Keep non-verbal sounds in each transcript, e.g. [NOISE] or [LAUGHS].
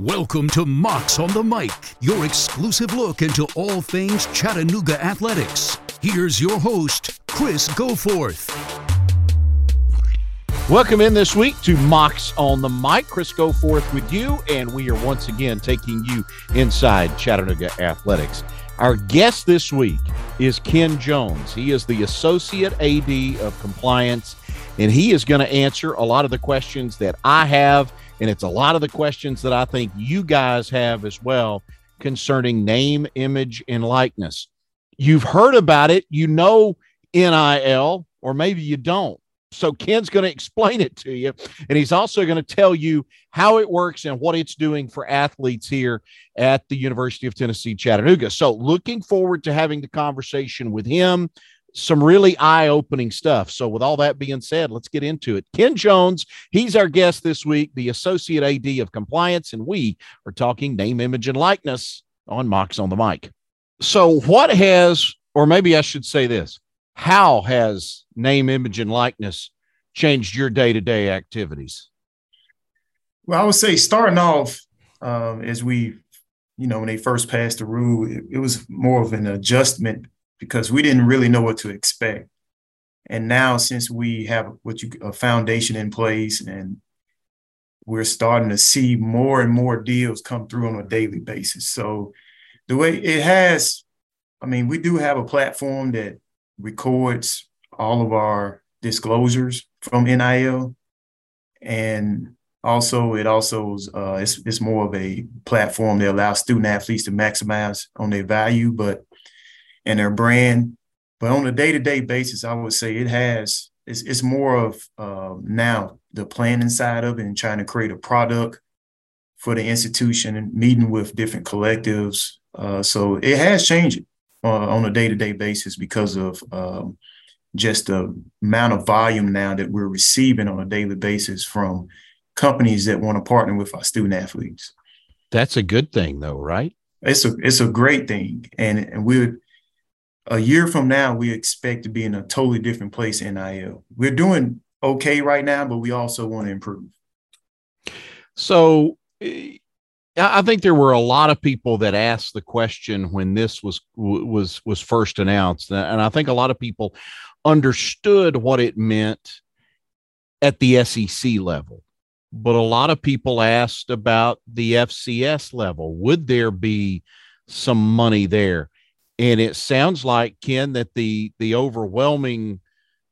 Welcome to Mocs on the Mic, your exclusive look into all things Chattanooga athletics. Here's your host, Chris Goforth. Welcome in this week to Mocs on the Mic. Chris Goforth with you, and we are once again taking you inside Chattanooga athletics. Our guest this week is Ken Jones. He is the Associate AD of Compliance, and he is going to answer a lot of the questions that I have and it's a lot of the questions that I think you guys have as well concerning name, image, and likeness. You've heard about it, you know NIL, or maybe you don't. So Ken's going to explain it to you. And he's also going to tell you how it works and what it's doing for athletes here at the University of Tennessee, Chattanooga. So looking forward to having the conversation with him some really eye opening stuff. So, with all that being said, let's get into it. Ken Jones, he's our guest this week, the Associate AD of Compliance, and we are talking name, image, and likeness on Mocs on the Mic. So, what has, or maybe I should say this, how has name, image, and likeness changed your day to day activities? Well, I would say starting off um, as we, you know, when they first passed the rule, it, it was more of an adjustment because we didn't really know what to expect. And now, since we have what you a foundation in place, and we're starting to see more and more deals come through on a daily basis. So, the way it has, I mean, we do have a platform that records all of our disclosures from NIL, and also it also uh, it's, it's more of a platform that allows student athletes to maximize on their value, but and their brand. But on a day to day basis, I would say it has, it's, it's more of uh, now the planning side of it and trying to create a product for the institution and meeting with different collectives. Uh, so it has changed uh, on a day to day basis because of um, just the amount of volume now that we're receiving on a daily basis from companies that want to partner with our student athletes. That's a good thing, though, right? It's a it's a great thing, and and we're a year from now, we expect to be in a totally different place in NIL. We're doing okay right now, but we also want to improve. So eh, I think there were a lot of people that asked the question when this was was was first announced, and I think a lot of people understood what it meant at the SEC level. But a lot of people asked about the FCS level. Would there be some money there? And it sounds like Ken that the the overwhelming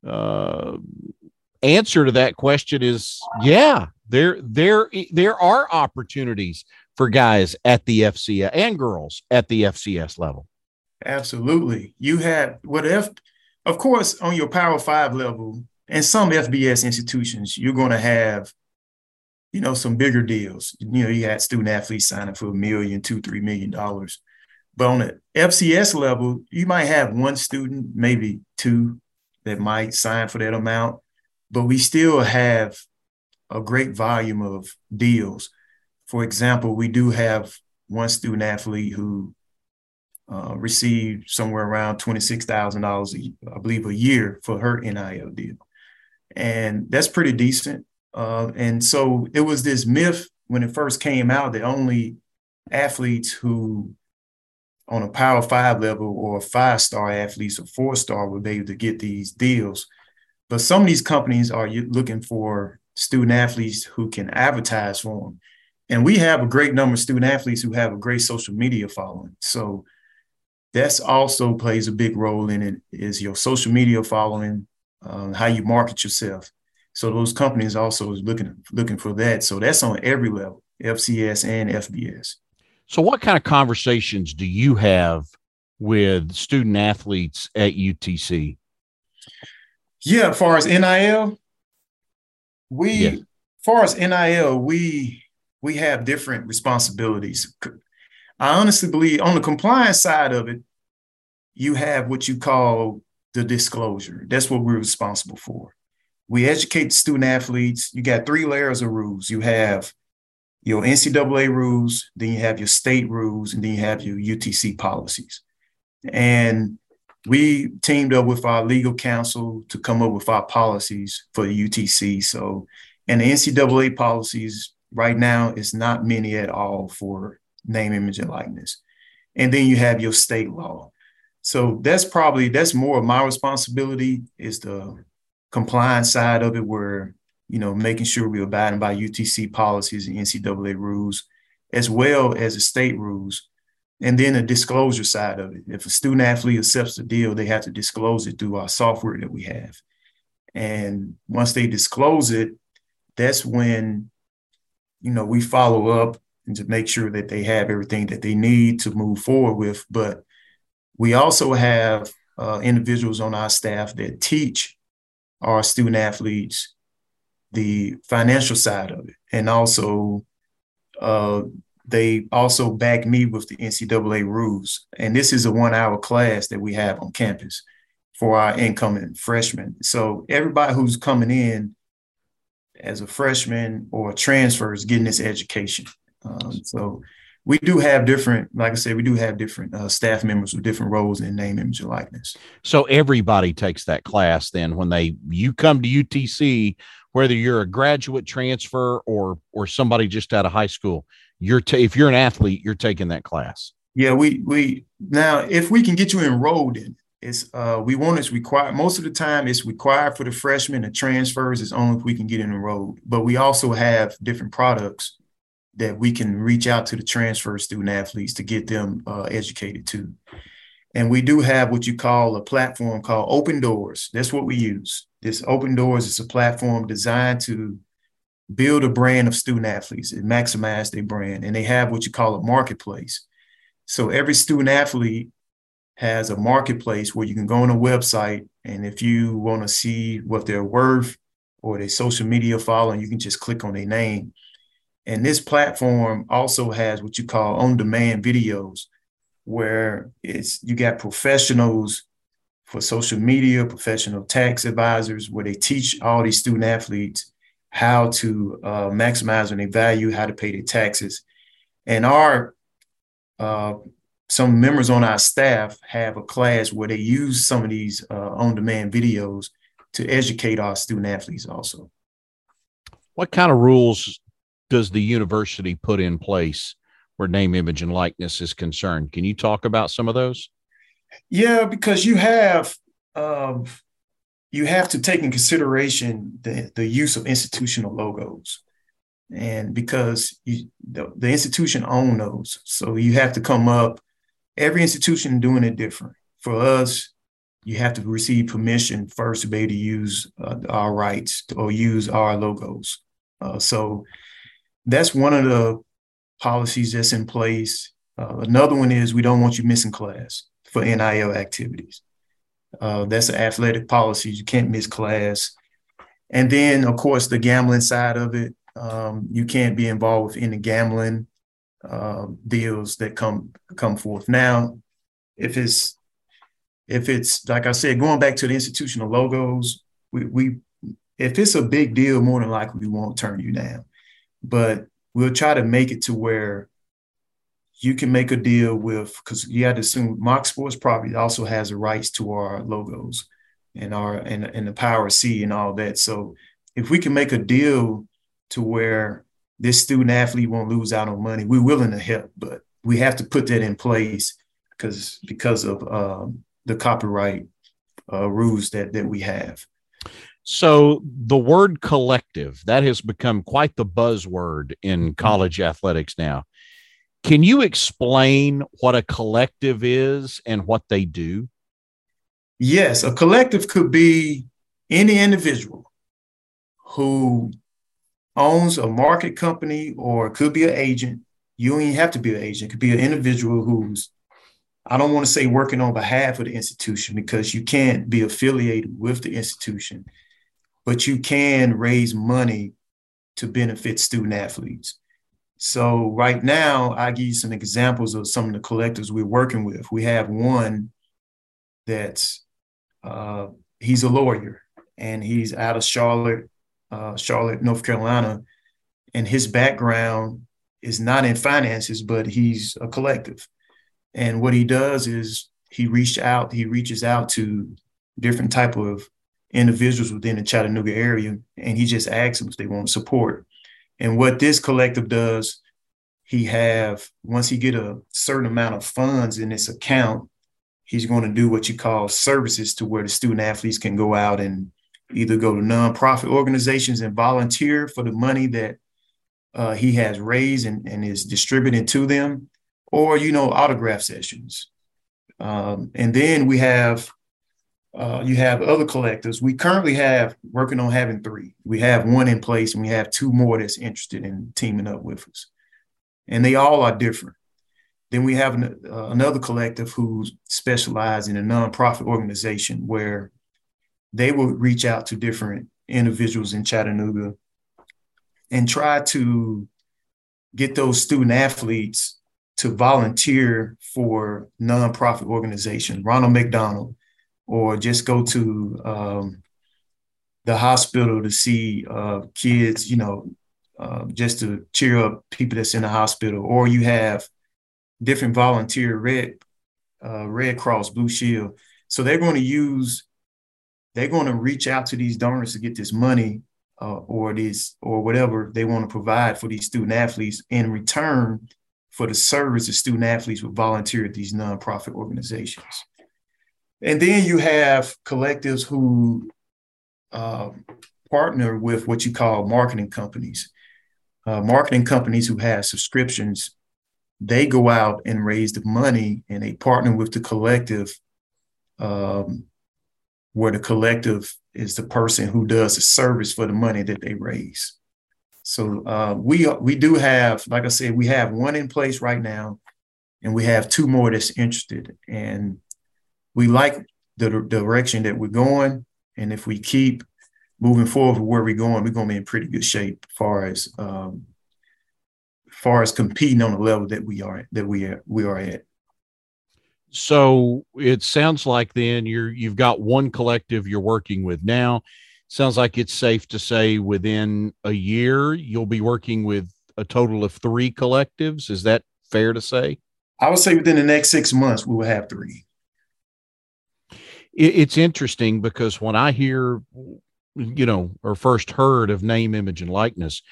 uh, answer to that question is yeah there there there are opportunities for guys at the FCS and girls at the FCS level. Absolutely, you have what if of course on your Power Five level and some FBS institutions you're going to have you know some bigger deals. You know you had student athletes signing for a million, two, three million dollars but on the FCS level, you might have one student, maybe two, that might sign for that amount, but we still have a great volume of deals. For example, we do have one student athlete who uh, received somewhere around $26,000, I believe, a year for her NIL deal. And that's pretty decent. Uh, and so it was this myth when it first came out that only athletes who on a power five level or five star athletes or four star will be able to get these deals. But some of these companies are looking for student athletes who can advertise for them. And we have a great number of student athletes who have a great social media following. So that's also plays a big role in it is your social media following, um, how you market yourself. So those companies also is looking looking for that. So that's on every level, FCS and FBS. So, what kind of conversations do you have with student athletes at UTC? Yeah, as far as NIL, we, yeah. as far as NIL, we we have different responsibilities. I honestly believe on the compliance side of it, you have what you call the disclosure. That's what we're responsible for. We educate the student athletes. You got three layers of rules. You have your NCAA rules, then you have your state rules, and then you have your UTC policies. And we teamed up with our legal counsel to come up with our policies for the UTC. So, and the NCAA policies right now, is not many at all for name, image, and likeness. And then you have your state law. So that's probably that's more of my responsibility is the compliance side of it, where you know making sure we're abiding by UTC policies and NCAA rules, as well as the state rules. And then the disclosure side of it. If a student athlete accepts the deal, they have to disclose it through our software that we have. And once they disclose it, that's when, you know, we follow up and to make sure that they have everything that they need to move forward with. But we also have uh, individuals on our staff that teach our student athletes the financial side of it. And also, uh, they also back me with the NCAA rules. And this is a one hour class that we have on campus for our incoming freshmen. So everybody who's coming in as a freshman or a transfer is getting this education. Um, so we do have different, like I said, we do have different uh, staff members with different roles in name, image, and likeness. So everybody takes that class then when they you come to UTC, whether you're a graduate transfer or or somebody just out of high school, you're ta- if you're an athlete, you're taking that class. Yeah, we we now if we can get you enrolled in it's uh, we want it's required most of the time it's required for the freshmen and transfers is only if we can get enrolled but we also have different products that we can reach out to the transfer student athletes to get them uh, educated too. And we do have what you call a platform called Opendorse. That's what we use. This Opendorse. Is a platform designed to build a brand of student athletes and maximize their brand. And they have what you call a marketplace. So every student athlete has a marketplace where you can go on a website and if you want to see what they're worth or their social media following, you can just click on their name. And this platform also has what you call on-demand videos, where it's you got professionals for social media, professional tax advisors, where they teach all these student athletes how to uh, maximize their value, how to pay their taxes. And our uh, some members on our staff have a class where they use some of these uh, on-demand videos to educate our student athletes also. What kind of rules does the university put in place where name, image, and likeness is concerned? Can you talk about some of those? Yeah, because you have um, you have to take in consideration the, the use of institutional logos and because you, the, the institution own those so you have to come up every institution doing it different. For us, you have to receive permission first to be able to use uh, our rights or use our logos. Uh, so that's one of the policies that's in place. Uh, another one is we don't want you missing class for NIL activities. Uh, that's an athletic policy. You can't miss class. And then, of course, the gambling side of it. Um, you can't be involved with any gambling uh, deals that come come forth. Now, if it's if it's like I said, going back to the institutional logos, we, we if it's a big deal, more than likely we won't turn you down. But we'll try to make it to where you can make a deal with because you had to assume Mocs Sports Property also has the rights to our logos and our and, and the Power C and all that. So if we can make a deal to where this student athlete won't lose out on money. We're willing to help, but we have to put that in place because because of um, the copyright uh, rules that that we have. So the word collective that has become quite the buzzword in mm-hmm. college athletics now. Can you explain what a collective is and what they do? Yes, a collective could be any individual who owns a market company or could be an agent. You don't even have to be an agent. It could be an individual who's, I don't want to say working on behalf of the institution because you can't be affiliated with the institution, but you can raise money to benefit student athletes. So right now, I give you some examples of some of the collectors we're working with. We have one that's uh, he's a lawyer and he's out of Charlotte, uh, Charlotte, North Carolina, and his background is not in finances, but he's a collective. And what he does is he reached out, he reaches out to different type of individuals within the Chattanooga area, and he just asks them if they want support. And what this collective does, he have once he get a certain amount of funds in this account, he's going to do what you call services to where the student athletes can go out and either go to nonprofit organizations and volunteer for the money that uh, he has raised and, and is distributing to them, or you know autograph sessions. Um, and then we have uh, you have other collectives. We currently have working on having three. We have one in place, and we have two more that's interested in teaming up with us, and they all are different. Then we have an, uh, another collective who specializes in a nonprofit organization where they will reach out to different individuals in Chattanooga and try to get those student athletes to volunteer for nonprofit organizations, Ronald McDonald, or just go to um, the hospital to see uh, kids, you know, uh, just to cheer up people that's in the hospital, or you have different volunteer red uh, Red Cross, Blue Shield. So they're going to use, they're going to reach out to these donors to get this money uh, or these or whatever they want to provide for these student athletes in return for the service the student athletes will volunteer at these nonprofit organizations. And then you have collectives who uh, partner with what you call marketing companies. Uh, marketing companies who have subscriptions, they go out and raise the money and they partner with the collective, um, where the collective is the person who does the service for the money that they raise. So uh, we we do have, like I said, we have one in place right now, and we have two more that's interested. And we like the, the direction that we're going. And if we keep moving forward where we're going, we're going to be in pretty good shape as far as um, far as competing on the level that we are that we are we are at. So it sounds like then you're you've got one collective you're working with now. Sounds like it's safe to say within a year you'll be working with a total of three collectives. Is that fair to say? I would say within the next six months we will have three. It's interesting because when I hear, you know, or first heard of name, image, and likeness,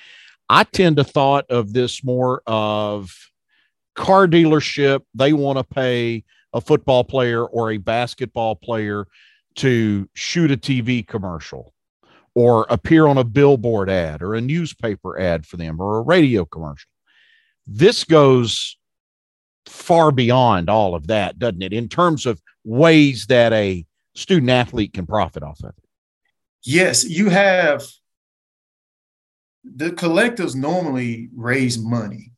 I tend to thought of this more of car dealership. They want to pay a football player or a basketball player to shoot a TV commercial or appear on a billboard ad or a newspaper ad for them or a radio commercial. This goes far beyond all of that, doesn't it, in terms of ways that a student athlete can profit off of it? Yes, you have the collectives normally raise money.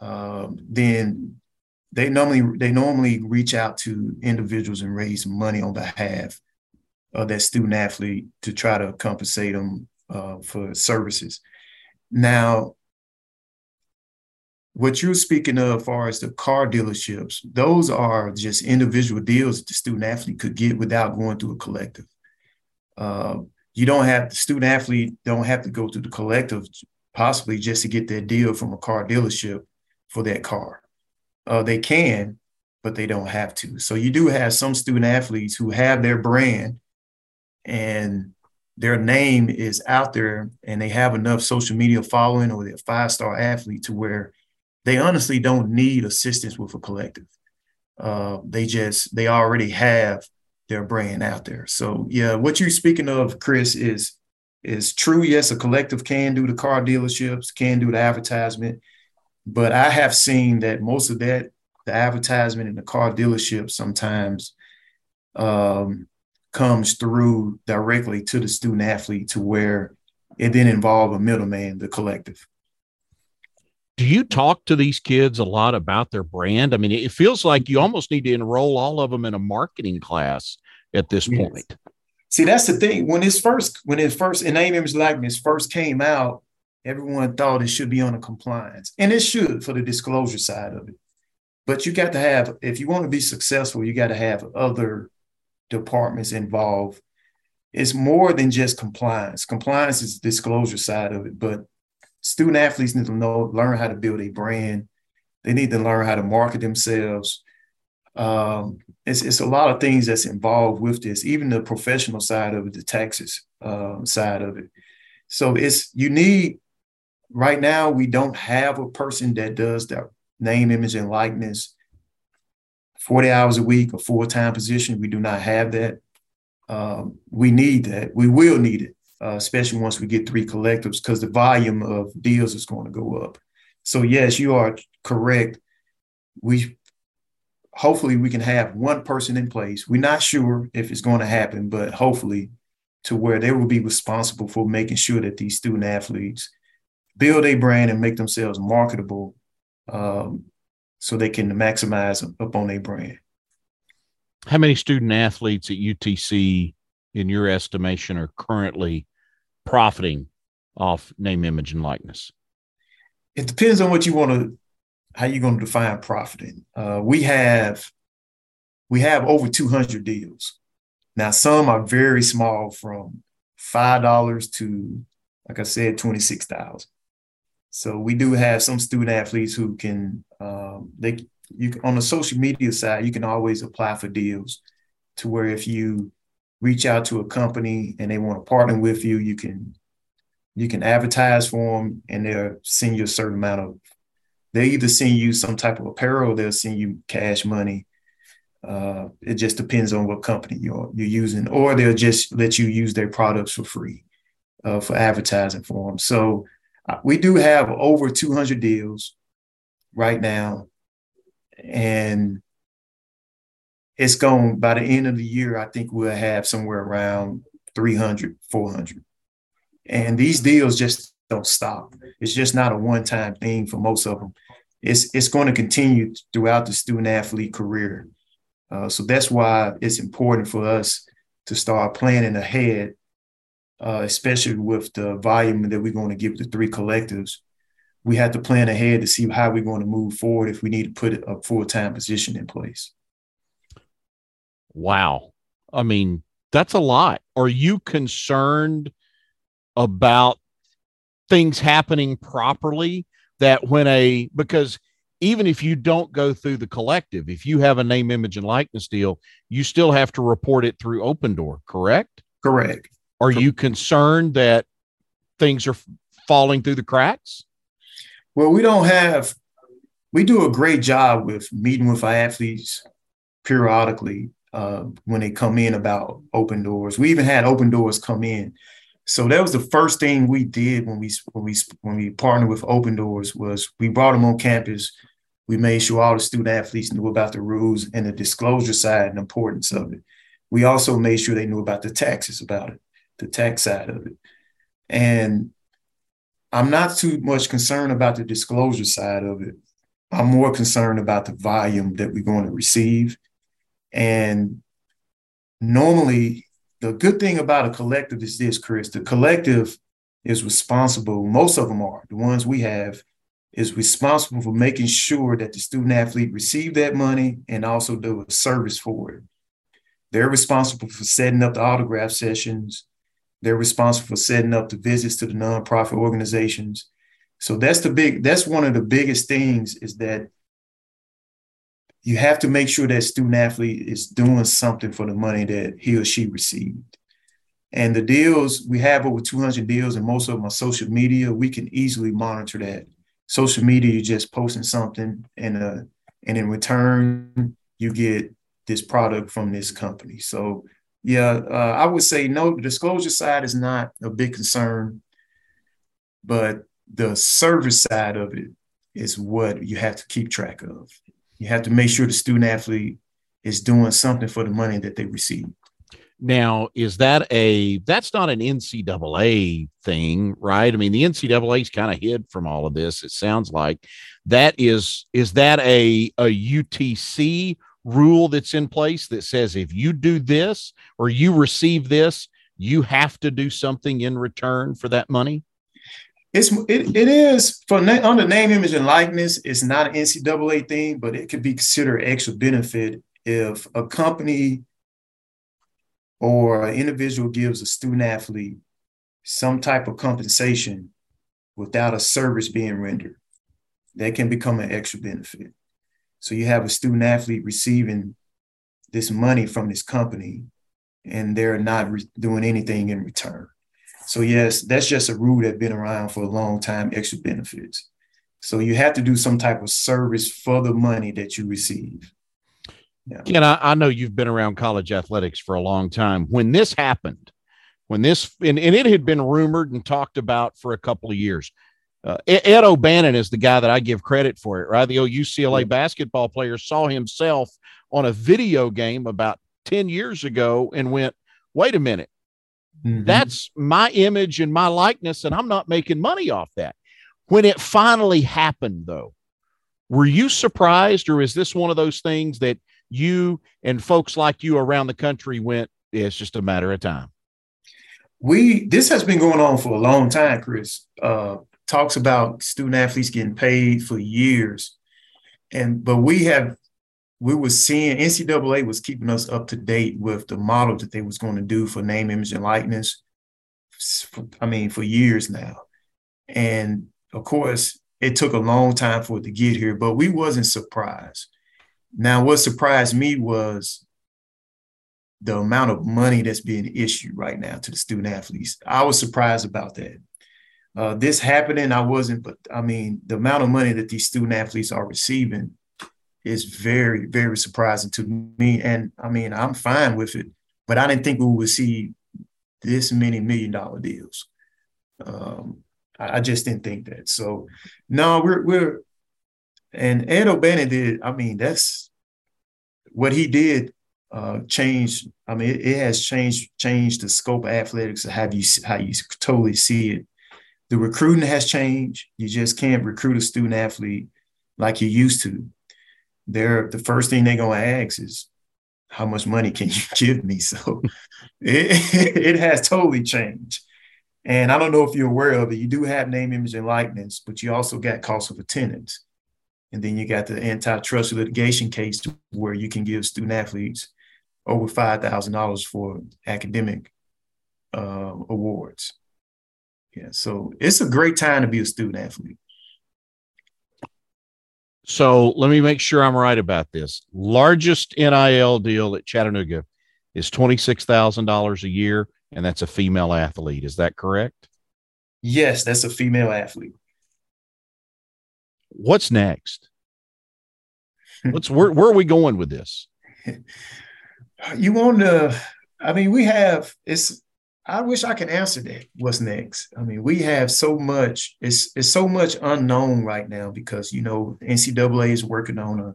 Um, then they normally they normally reach out to individuals and raise money on behalf of that student athlete to try to compensate them uh, for services. Now, what you're speaking of, as far as the car dealerships, those are just individual deals that the student athlete could get without going through a collective. Uh, you don't have the student athlete don't have to go through the collective possibly just to get that deal from a car dealership for that car. Uh, they can, but they don't have to. So you do have some student athletes who have their brand and their name is out there and they have enough social media following or they're five star athlete to where they honestly don't need assistance with a collective. Uh, they just, they already have their brand out there. So yeah, what you're speaking of, Chris, is is true. Yes, a collective can do the car dealerships, can do the advertisement, but I have seen that most of that, the advertisement in the car dealership sometimes um, comes through directly to the student athlete to where it didn't involve a middleman, the collective. Do you talk to these kids a lot about their brand? I mean, it feels like you almost need to enroll all of them in a marketing class at this yes. point. See, that's the thing. When it's first, when it first, in name image likeness first came out, everyone thought it should be on a compliance, and it should for the disclosure side of it. But you got to have, if you want to be successful, you got to have other departments involved. It's more than just compliance. Compliance is the disclosure side of it, but student athletes need to know, learn how to build a brand. They need to learn how to market themselves. Um, it's, it's a lot of things that's involved with this, even the professional side of it, the taxes uh, side of it. So it's you need right now we don't have a person that does that name, image, and likeness 40 hours a week, a full-time position. We do not have that. Um, we need that. We will need it, uh, especially once we get three collectives, because the volume of deals is going to go up. So yes, you are correct. We hopefully we can have one person in place. We're not sure if it's going to happen, but hopefully to where they will be responsible for making sure that these student athletes build a brand and make themselves marketable um, so they can maximize upon their brand. How many student athletes at UTC, in your estimation, are currently profiting off name, image, and likeness? It depends on what you want to, how you're going to define profiting. Uh, we have, we have over 200 deals. Now, some are very small, from five dollars to, like I said, twenty six thousand. So we do have some student athletes who can um, they you on the social media side you can always apply for deals to where if you reach out to a company and they want to partner with you you can you can advertise for them and they'll send you a certain amount of they either send you some type of apparel they'll send you cash money uh, it just depends on what company you're you're using or they'll just let you use their products for free uh, for advertising for them so we do have over 200 deals right now. And it's going by the end of the year, I think we'll have somewhere around 300, 400. And these deals just don't stop. It's just not a one time thing for most of them. It's, it's going to continue throughout the student athlete career. Uh, so that's why it's important for us to start planning ahead uh, especially with the volume that we're going to give the three collectives, we have to plan ahead to see how we're going to move forward if we need to put a full time position in place. Wow. I mean, that's a lot. Are you concerned about things happening properly? That when a, because even if you don't go through the collective, if you have a name, image, and likeness deal, you still have to report it through Opendorse, correct? Correct. Are you concerned that things are falling through the cracks? Well, we don't have, we do a great job with meeting with our athletes periodically uh, when they come in about Opendorse. We even had Opendorse come in. So that was the first thing we did when we when we when we partnered with Opendorse was we brought them on campus. We made sure all the student athletes knew about the rules and the disclosure side and importance of it. We also made sure they knew about the taxes about it the tax side of it. And I'm not too much concerned about the disclosure side of it. I'm more concerned about the volume that we're going to receive. And normally, the good thing about a collective is this, Chris the collective is responsible, most of them are, the ones we have, is responsible for making sure that the student athlete receive that money and also do a service for it. They're responsible for setting up the autograph sessions, they're responsible for setting up the visits to the nonprofit organizations. So that's the big, that's one of the biggest things is that you have to make sure that student athlete is doing something for the money that he or she received. And the deals, we have over 200 deals, and most of them are social media. We can easily monitor that. Social media, you're just posting something, and uh, and in return, you get this product from this company. So yeah, uh, I would say no. The disclosure side is not a big concern, but the service side of it is what you have to keep track of. You have to make sure the student athlete is doing something for the money that they receive. Now, is that a that's not an NCAA thing, right? I mean, the NCAA is kind of hid from all of this. It sounds like that is is that a a UTC rule that's in place that says if you do this or you receive this, you have to do something in return for that money? It's it, it is for na- on the name, image, and likeness. It's not an NCAA thing, but it could be considered extra benefit if a company or an individual gives a student athlete some type of compensation without a service being rendered. That can become an extra benefit. So you have a student athlete receiving this money from this company, and they're not re- doing anything in return. So yes, that's just a rule that's been around for a long time, extra benefits. So you have to do some type of service for the money that you receive. Yeah. And I, I know you've been around college athletics for a long time. When this happened, when this and, and it had been rumored and talked about for a couple of years. Uh, Ed O'Bannon is the guy that I give credit for it, right? The old UCLA basketball player saw himself on a video game about 10 years ago and went, wait a minute, mm-hmm. that's my image and my likeness, and I'm not making money off that. When it finally happened, though, were you surprised, or is this one of those things that you and folks like you around the country went, yeah, it's just a matter of time? we this has been going on for a long time, Chris. Uh, talks about student athletes getting paid for years, and but we have we were seeing NCAA was keeping us up to date with the model that they was going to do for name, image, and likeness. I mean, for years now, and of course, it took a long time for it to get here, but we wasn't surprised. Now, what surprised me was the amount of money that's being issued right now to the student athletes. I was surprised about that. Uh, this happening, I wasn't, but I mean, the amount of money that these student athletes are receiving is very, very surprising to me. And I mean, I'm fine with it, but I didn't think we would see this many million dollar deals. Um, I, I just didn't think that. So, no, we're we're, and Ed O'Bannon did. I mean, that's what he did uh, changed. I mean, it, it, has changed changed the scope of athletics have you how you totally see it. The recruiting has changed. You just can't recruit a student athlete like you used to. They're the first thing they're gonna ask is, "How much money can you [LAUGHS] give me?" [LAUGHS] So it, [LAUGHS] it has totally changed. And I don't know if you're aware of it. You do have name, image, and likeness, but you also got cost of attendance. And then you got the antitrust litigation case where you can give student athletes over five thousand dollars for academic uh, awards. Yeah, so it's a great time to be a student athlete. So let me make sure I'm right about this. Largest NIL deal at Chattanooga is twenty six thousand dollars a year, and that's a female athlete. Is that correct? Yes, that's a female athlete. What's next? [LAUGHS] What's where, where are we going with this? you want to i mean we have it's i wish i could answer that. What's next? I mean we have so much it's it's so much unknown right now because you know ncaa is working on a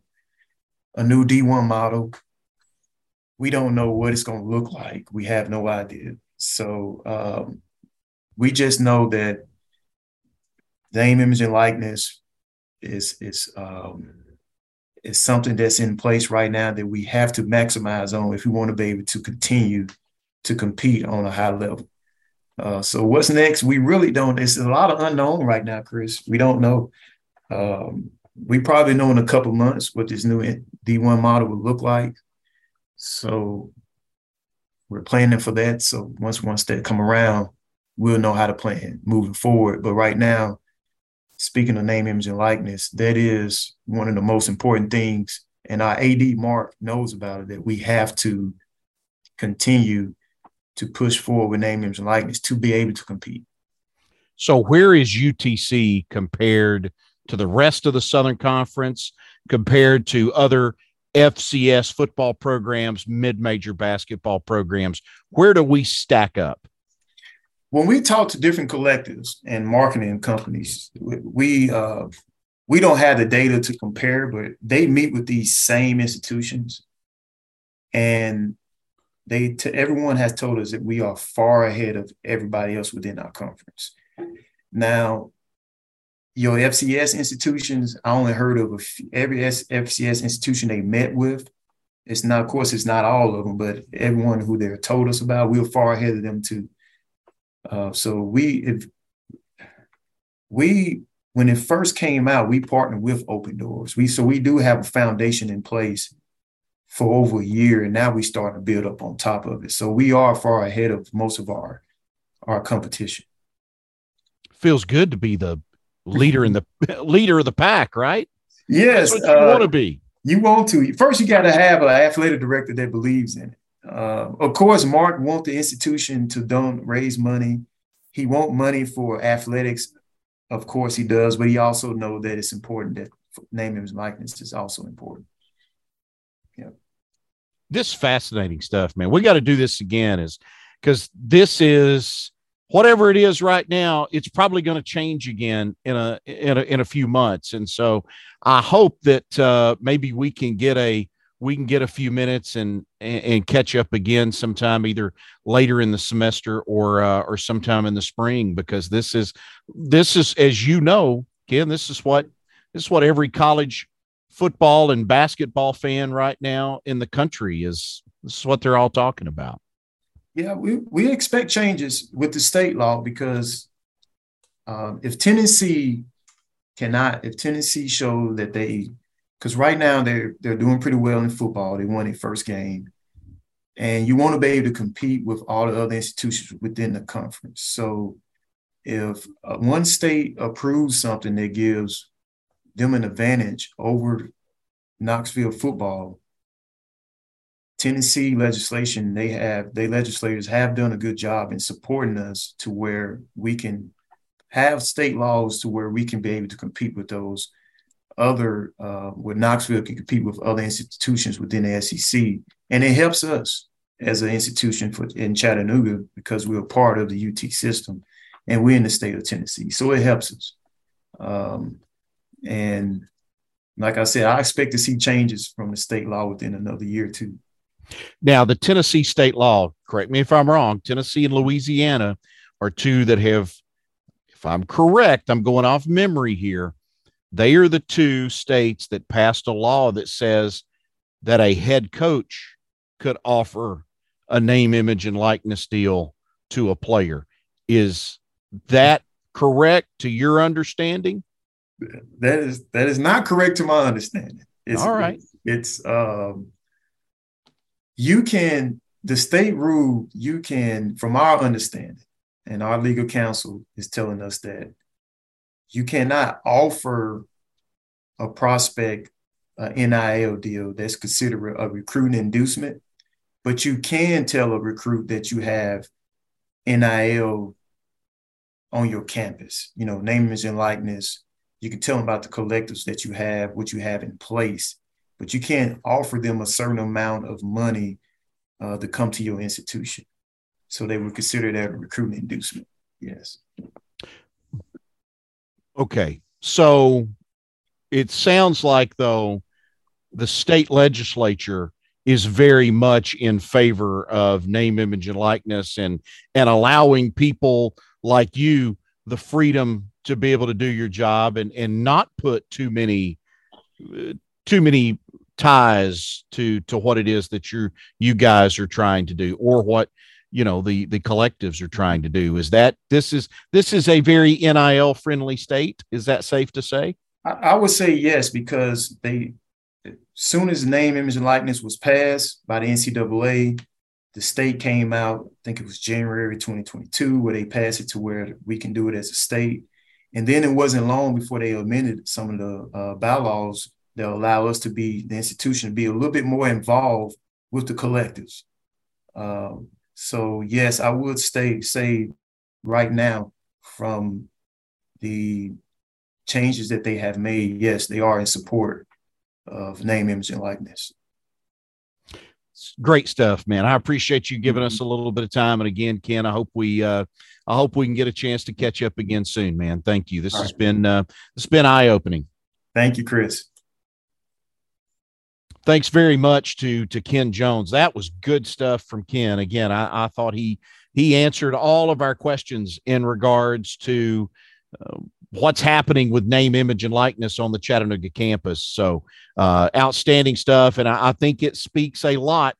a new d1 model. We don't know what it's going to look like. We have no idea. So um, we just know that name image and likeness is is um, is something that's in place right now that we have to maximize on if we want to be able to continue to compete on a high level. Uh, so what's next? We really don't. It's a lot of unknown right now, Chris. We don't know. Um, we probably know in a couple months what this new D1 model will look like. So we're planning for that. So once once that come around, we'll know how to plan moving forward. But right now, speaking of name, image, and likeness, that is one of the most important things. And our AD Mark knows about it that we have to continue to push forward with name, image, and likeness to be able to compete. So, where is UTC compared to the rest of the Southern Conference, compared to other FCS football programs, mid major basketball programs? Where do we stack up? when we talk to different collectives and marketing companies, we uh, we don't have the data to compare, but they meet with these same institutions, and they to everyone has told us that we are far ahead of everybody else within our conference. Now, your FCS institutions, I only heard of few, every FCS institution they met with. It's not, of course, it's not all of them, but everyone who they're told us about, we're far ahead of them too. Uh, so we, if we, when it first came out, we partnered with Opendorse. We so we do have a foundation in place for over a year, and now we start to build up on top of it. So we are far ahead of most of our our competition. Feels good to be the leader in the [LAUGHS] [LAUGHS] leader of the pack, right? Yes, you uh, want to be. You want to. First, you got to have an athletic director that believes in it. Uh, of course, Mark want the institution to don't raise money he want money for athletics. Of course he does, but he also know that it's important that name and likeness is also important. This fascinating stuff, man. We got to do this again is because this is whatever it is right now, it's probably going to change again in a, in a in a few months. And so I hope that uh, maybe we can get a we can get a few minutes and and, catch up again sometime either later in the semester or uh, or sometime in the spring because this is this is as you know again this is what this is what every college football and basketball fan right now in the country is this is what they're all talking about yeah we, we expect changes with the state law because uh, if tennessee cannot if tennessee show that they because right now they're they're doing pretty well in football. They won their first game, and you want to be able to compete with all the other institutions within the conference. So, if uh, one state approves something that gives them an advantage over Knoxville football, Tennessee legislation they have they legislators have done a good job in supporting us to where we can have state laws to where we can be able to compete with those other uh, where Knoxville can compete with other institutions within the SEC, and it helps us as an institution for in Chattanooga because we're part of the UT system, and we're in the state of Tennessee, so it helps us. Um, and like I said, I expect to see changes from the state law within another year or two. Now, the Tennessee state law, correct me if I'm wrong, Tennessee and Louisiana are two that have, if I'm correct, I'm going off memory here, they are the two states that passed a law that says that a head coach could offer a name, image, and likeness deal to a player. Is that correct to your understanding? That is that is not correct to my understanding. It's, All right. It's, um you can the state rule you can from our understanding and our legal counsel is telling us that you cannot offer a prospect an NIL deal that's considered a recruiting inducement, but you can tell a recruit that you have NIL on your campus, you know, name, image, and likeness. You can tell them about the collectives that you have, what you have in place, but you can't offer them a certain amount of money uh, to come to your institution. So they would consider that a recruitment inducement. Yes. Okay. So it sounds like, though, the state legislature is very much in favor of name, image, and likeness and, and allowing people like you the freedom to be able to do your job and, and not put too many uh, too many ties to to what it is that you you guys are trying to do or what you know the the collectives are trying to do. Is that this is this is a very nil friendly state. Is that safe to say? I, I would say yes because they soon as the name image and likeness was passed by the ncaa the state came out i think it was january 2022 where they passed it to where we can do it as a state and then it wasn't long before they amended some of the uh, bylaws that allow us to be the institution to be a little bit more involved with the collectives um, so yes, I would stay say right now from the changes that they have made, yes, they are in support of name, image, and likeness. Great stuff, man. I appreciate you giving us mm-hmm. a little bit of time. And again, Ken, I hope we uh I hope we can get a chance to catch up again soon, man. Thank you. This All has right. been uh it's been eye-opening. Thank you, Chris thanks very much to to Ken Jones. That was good stuff from Ken. Again, I, I thought he he answered all of our questions in regards to uh, what's happening with name, image, and likeness on the Chattanooga campus. So uh, outstanding stuff, and I, I think it speaks a lot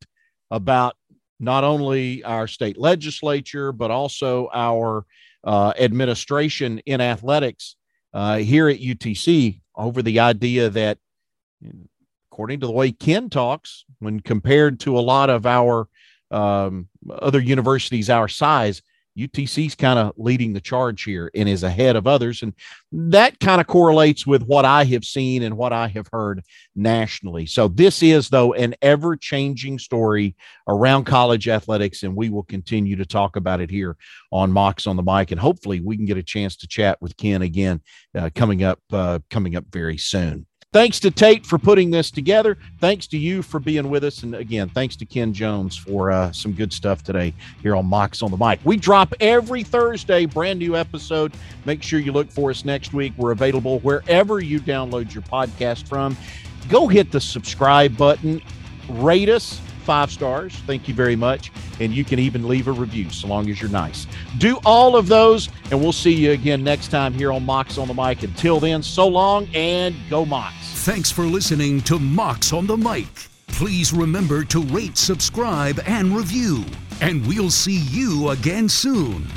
about not only our state legislature but also our uh, administration in athletics uh, here at UTC over the idea that according to the way Ken talks, when compared to a lot of our um, other universities our size, UTC's kind of leading the charge here and is ahead of others. And that kind of correlates with what I have seen and what I have heard nationally. So, this is, though, an ever changing story around college athletics. And we will continue to talk about it here on Mocs on the Mic. And hopefully, we can get a chance to chat with Ken again uh, coming up, uh, coming up very soon. Thanks to Tate for putting this together. Thanks to you for being with us. And again, thanks to Ken Jones for uh, some good stuff today here on Mocs on the Mic. We drop every Thursday, brand new episode. Make sure you look for us next week. We're available wherever you download your podcast from. Go hit the subscribe button, rate us five stars. Thank you very much. And you can even leave a review so long as you're nice. Do all of those, and we'll see you again next time here on Mocs on the Mic. Until then, so long and go Mocs. Thanks for listening to Mocs on the Mic. Please remember to rate, subscribe, and review. And we'll see you again soon.